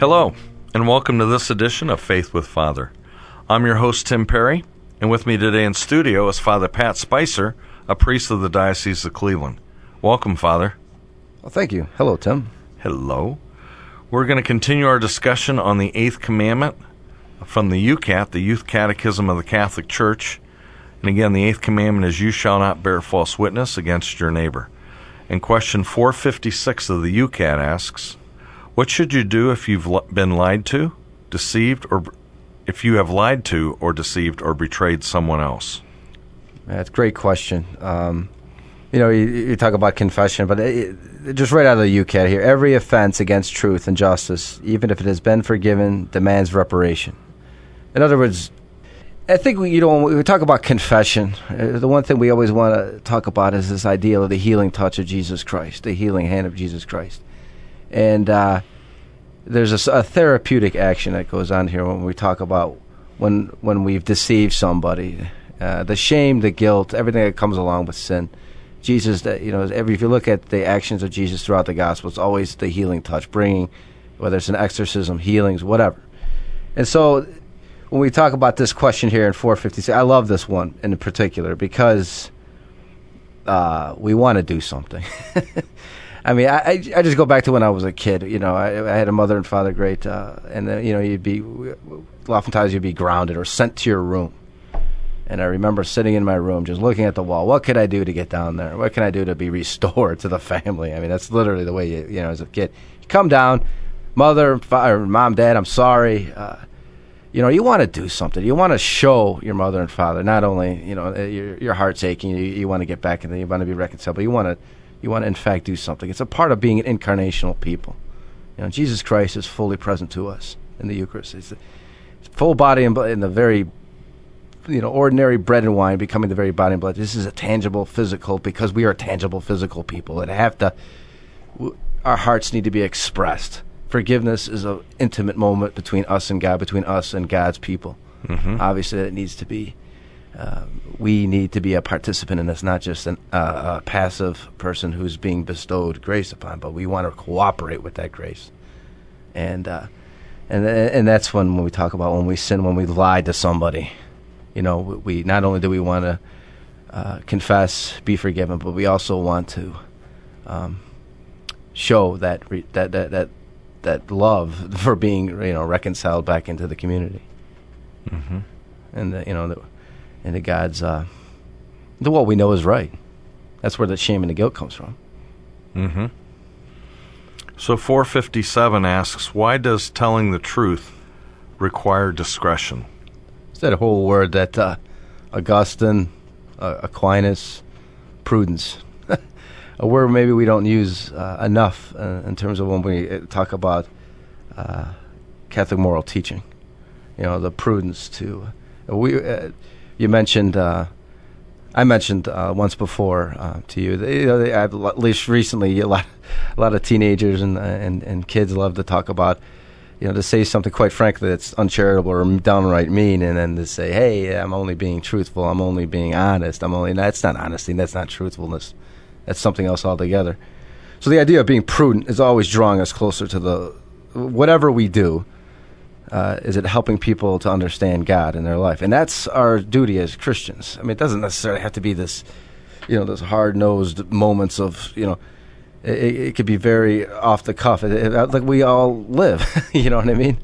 Hello, and welcome to this edition of Faith with Father. I'm your host, Tim Perry, and with me today in studio is Father Pat Spicer, a priest of the Diocese of Cleveland. Welcome, Father. Well, thank you. Hello, Tim. Hello. We're going to continue our discussion on the Eighth Commandment from the YOUCAT, the Youth Catechism of the Catholic Church. And again, the Eighth Commandment is You shall not bear false witness against your neighbor. And question 456 of the YOUCAT asks, what should you do if you've been lied to, deceived, or if you have lied to or deceived or betrayed someone else? That's a great question. Um, you know, you, you, talk about confession, but it, it, just right out of the YOUCAT here, every offense against truth and justice, even if it has been forgiven, demands reparation. In other words, I think we, you know when we talk about confession, uh, the one thing we always want to talk about is this idea of the healing touch of Jesus Christ, the healing hand of Jesus Christ and uh, there's a, a, therapeutic action that goes on here when we talk about when when we've deceived somebody, uh, the shame, the guilt, everything that comes along with sin. Jesus, you know, every if you look at the actions of Jesus throughout the gospel, it's always the healing touch, bringing whether it's an exorcism, healings, whatever. And so, when we talk about this question here in 456, I love this one in particular because uh, we want to do something. I mean, I, I just go back to when I was a kid. You know, I, I had a mother and father, great, uh, and then, you know, you'd be oftentimes you'd be grounded or sent to your room. And I remember sitting in my room, just looking at the wall. What could I do to get down there? What can I do to be restored to the family? I mean, that's literally the way you, you know, as a kid, you come down, mother, father, mom, dad, I'm sorry. Uh, you know, you want to do something. You want to show your mother and father not only, you know, your your heart's aching, you, you want to get back and you want to be reconciled, but you want to you want to, in fact, do something. It's a part of being an incarnational people. You know, Jesus Christ is fully present to us in the Eucharist. It's, full body and blood in the very, you know, ordinary bread and wine becoming the very body and blood. This is a tangible, physical, because we are tangible, physical people that have to. our hearts need to be expressed. Forgiveness is an intimate moment between us and God, between us and God's people. Mm-hmm. Obviously, it needs to be uh, we need to be a participant in this, not just an, uh, a passive person who's being bestowed grace upon, but we want to cooperate with that grace. And uh, and and that's when, when we talk about when we sin, when we lie to somebody. You know, we not only do we want to uh, confess, be forgiven, but we also want to um, show that re- that that that that love for being you know reconciled back into the community. Mm-hmm. And the, you know. The, into God's uh, into what we know is right. That's where the shame and the guilt comes from. Mm-hmm. So 457 asks, why does telling the truth require discretion? Is that a whole word that uh, Augustine, uh, Aquinas, prudence, a word maybe we don't use uh, enough uh, in terms of when we uh, talk about uh, Catholic moral teaching. You know, the prudence to we you mentioned. Uh, I mentioned uh, once before uh, to you you know, they, at least recently a lot, a lot of teenagers and, and and kids love to talk about you know to say something quite frankly that's uncharitable or downright mean, and then to say, "Hey, I'm only being truthful. I'm only being honest. I'm only." That's not honesty. That's not truthfulness. That's something else altogether. So the idea of being prudent is always drawing us closer to the whatever we do uh, is it helping people to understand God in their life? And that's our duty as Christians. I mean, it doesn't necessarily have to be this, you know, those hard nosed moments of, you know, it, it, could be very off the cuff, it, it, like we all live. you know what I mean?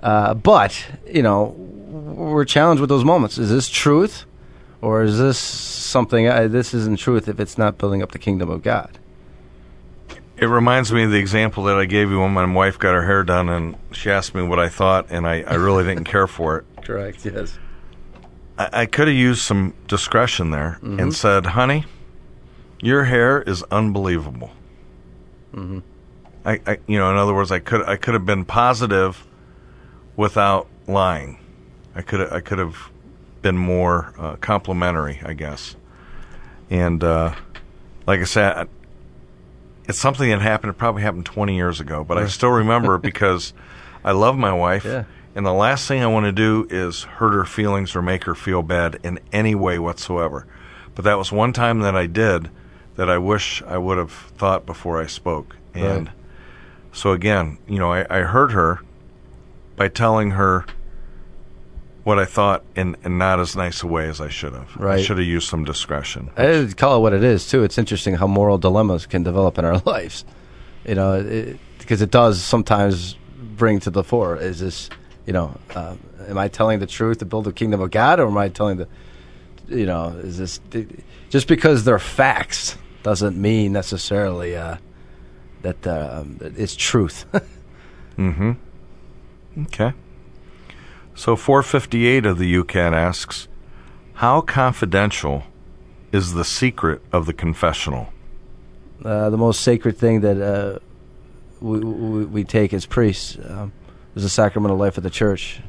Uh, but you know, we're challenged with those moments. Is this truth, or is this something? Uh, this isn't truth if it's not building up the kingdom of God. It reminds me of the example that I gave you when my wife got her hair done and she asked me what I thought, and I, I really didn't care for it. Correct, yes. I, I could have used some discretion there mm-hmm. and said, honey, your hair is unbelievable. Mm-hmm. I, I, you know, in other words, I could I could have been positive without lying. I could I could have been more uh, complimentary, I guess. And uh, like I said, it's something that happened. It probably happened 20 years ago, but I still remember it because I love my wife. Yeah. And the last thing I want to do is hurt her feelings or make her feel bad in any way whatsoever. But that was one time that I did that I wish I would have thought before I spoke. And Right. so again, you know, I, I hurt her by telling her what I thought in, in not as nice a way as I should have. I should have used some discretion. I call it what it is too. It's interesting how moral dilemmas can develop in our lives. You know, because it does sometimes bring to the fore. Is this, you know, uh, am I telling the truth to build the kingdom of God, or am I telling the, you know, is this just because they're facts doesn't mean necessarily uh, that uh, that it's truth. Mm-hmm. Okay. So 458 of the YOUCAT asks, how confidential is the secret of the confessional? uh, the most sacred thing that uh, we, we, we take as priests um, is the sacramental life of the church.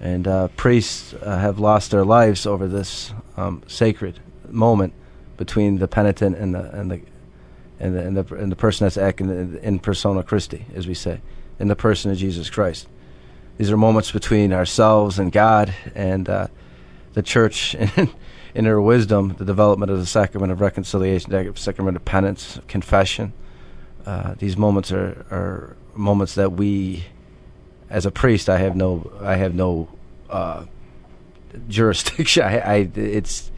And uh, priests uh, have lost their lives over this um, sacred moment between the penitent and the and the and the and the, and the person that's acting in, in persona Christi, as we say, in the person of Jesus Christ. These are moments between ourselves and God, and uh, the church, in, in her wisdom, the development of the sacrament of reconciliation, the sacrament of penance, confession. Uh, these moments are, are moments that we, as a priest, I have no, I have no uh, jurisdiction. I, I, it's,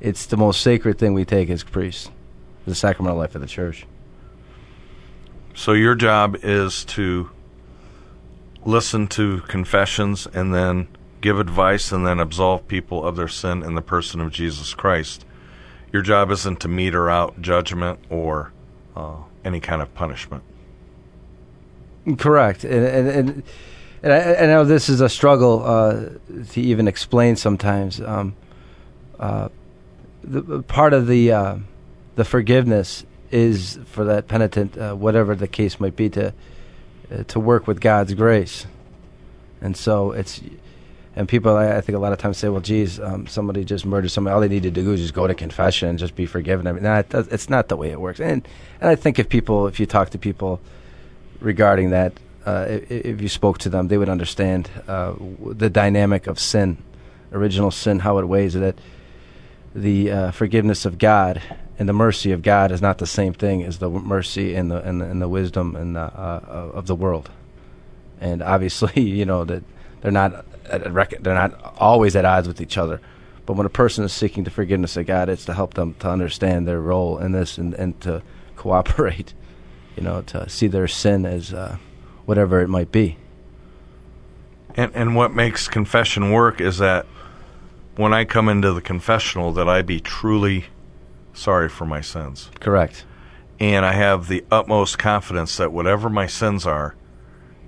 it's the most sacred thing we take as priests, the sacramental life of the church. So your job is to listen to confessions and then give advice and then absolve people of their sin in the person of Jesus Christ. Your job isn't to meter out judgment or uh, any kind of punishment. Correct, and and and, and I, I know this is a struggle uh, to even explain sometimes. Um, uh, the part of the uh, the forgiveness is for that penitent, uh, whatever the case might be, to to work with God's grace, and so it's. And people, I, think, a lot of times say, "Well, geez, um, somebody just murdered somebody. All they need to do is just go to confession and just be forgiven." I mean, nah, it does, it's not the way it works. And and I think if people, if you talk to people regarding that, uh, if, if you spoke to them, they would understand uh, the dynamic of sin, original sin, how it weighs. That the uh, forgiveness of God and the mercy of God is not the same thing as the mercy and the and the, and the wisdom and the, uh, of the world. And obviously, you know that they're not they're not always at odds with each other. But when a person is seeking the forgiveness of God, it's to help them to understand their role in this and, and to cooperate you know, to see their sin as uh, whatever it might be. And and what makes confession work is that when I come into the confessional that I be truly sorry for my sins. Correct. And I have the utmost confidence that whatever my sins are,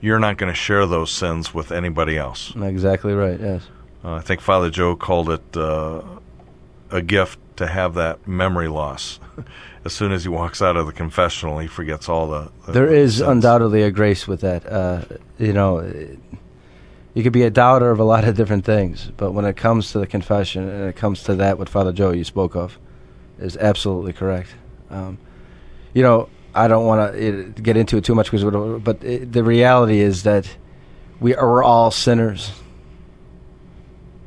you're not going to share those sins with anybody else. Exactly right. Yes. Uh, I think Father Joe called it uh, a gift to have that memory loss. as soon as he walks out of the confessional, he forgets all the. the There is sins. undoubtedly a grace with that. Uh, you know, it- you could be a doubter of a lot of different things, but when it comes to the confession and it comes to that, what Father Joe you spoke of is absolutely correct. Um, you know, I don't want to get into it too much, because, but it, the reality is that we are we're all sinners.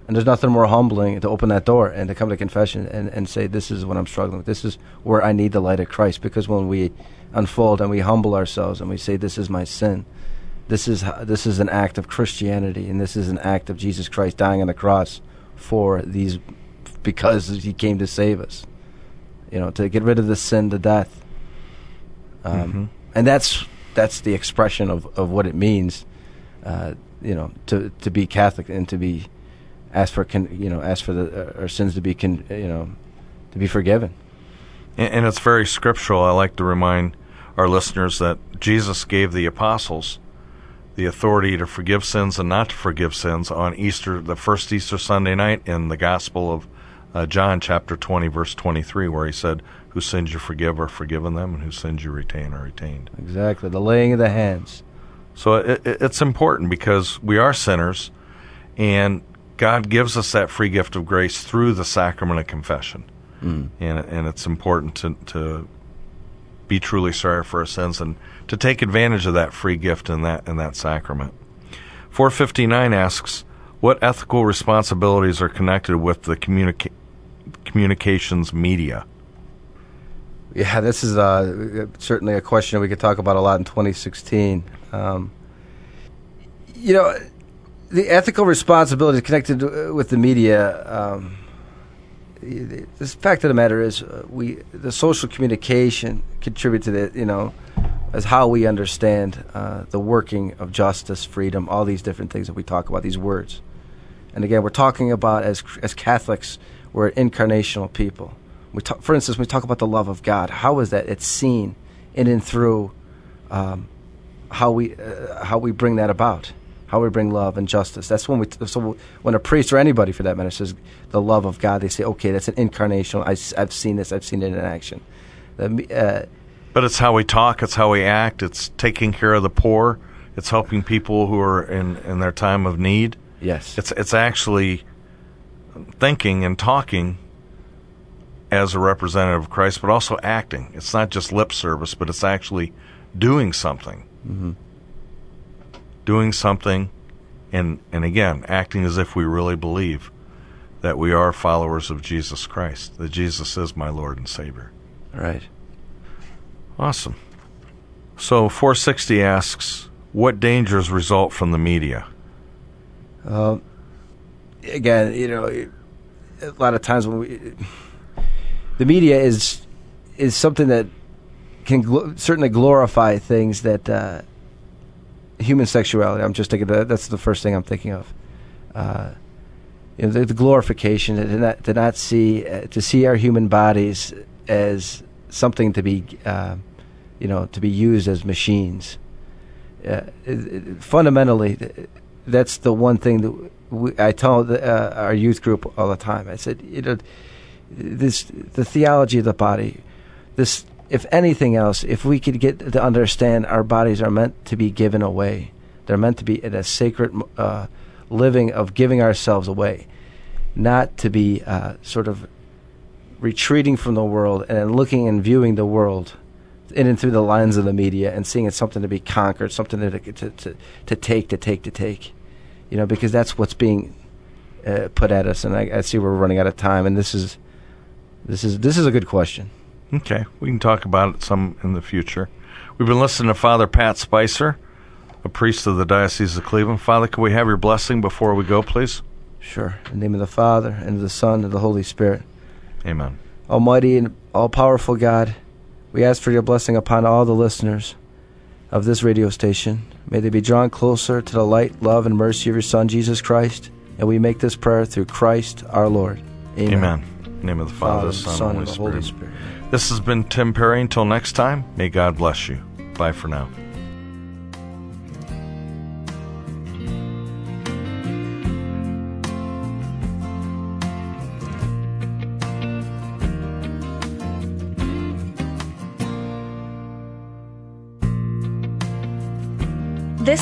And there's nothing more humbling to open that door and to come to confession and, and say, This is what I'm struggling with. This is where I need the light of Christ. Because when we unfold and we humble ourselves and we say, This is my sin, this is, this is an act of Christianity, and this is an act of Jesus Christ dying on the cross for these, because he came to save us. You know, to get rid of the sin, to death. Um, Mhm. And that's, that's the expression of, of what it means, uh, you know, to, to be Catholic and to be ask for con, you know ask for the uh, our sins to be con, you know to be forgiven. And, and it's very scriptural. I like to remind our listeners that Jesus gave the apostles the authority to forgive sins and not to forgive sins on Easter, the first Easter Sunday night in the Gospel of uh, John chapter 20, verse 23, where he said, Whose sins you forgive are forgiven them, and whose sins you retain are retained. Exactly. The laying of the hands. So it, it, it's important because we are sinners, and God gives us that free gift of grace through the sacrament of confession. Mm. And, and it's important to, to be truly sorry for our sins and to take advantage of that free gift in that, in that sacrament. 459 asks, what ethical responsibilities are connected with the communica- communications media? Yeah, this is uh, certainly a question we could talk about a lot in 2016. Um, you know, the ethical responsibility connected with the media. Um, the fact of the matter is, uh, we the social communication contribute to the you know, as how we understand uh, the working of justice, freedom, all these different things that we talk about. These words, and again, we're talking about as as Catholics, we're incarnational people. We talk, for instance, we talk about the love of God. How is that? It's seen in and through um, how we uh, how we bring that about, how we bring love and justice. That's when we t- so when a priest or anybody for that matter says the love of God, they say, okay, that's an incarnational. I, have seen this. I've seen it in action. Uh, but it's how we talk. It's how we act. It's taking care of the poor. It's helping people who are in, in their time of need. Yes. It's it's actually thinking and talking as a representative of Christ, but also acting. It's not just lip service, but it's actually doing something. Mm-hmm. Doing something, and and again, acting as if we really believe that we are followers of Jesus Christ, that Jesus is my Lord and Savior. Right. Awesome. So 460 asks, what dangers result from the media? Uh, again, you know, a lot of times when we the media is is something that can gl- certainly glorify things that uh, human sexuality. I'm just thinking that that's the first thing I'm thinking of. Uh, you know, the, the, glorification to not to not see uh, to see our human bodies as something to be, uh, you know, to be used as machines. Uh, it, it, fundamentally, that's the one thing that we, I tell uh, our youth group all the time. I said, you know this the theology of the body. This, if anything else, if we could get to understand our bodies are meant to be given away, they're meant to be in a sacred uh, living of giving ourselves away, not to be uh, sort of retreating from the world and looking and viewing the world in and through the lines of the media and seeing it's something to be conquered, something to to to, to take, to take, to take. You know, because that's what's being uh, put at us, and I, I see we're running out of time, and this is this is this is a good question. Okay, we can talk about it some in the future. We've been listening to Father Pat Spicer, a priest of the Diocese of Cleveland. Father, can we have your blessing before we go, please? Sure. In the name of the Father, and of the Son, and of the Holy Spirit. Amen. Almighty and all powerful God, we ask for your blessing upon all the listeners of this radio station. May they be drawn closer to the light, love, and mercy of your Son, Jesus Christ. And we make this prayer through Christ our Lord. Amen. Amen name of the Father, Father Son, Son, and Holy, Holy Spirit. Spirit. This has been Tim Perry. Until next time, may God bless you. Bye for now.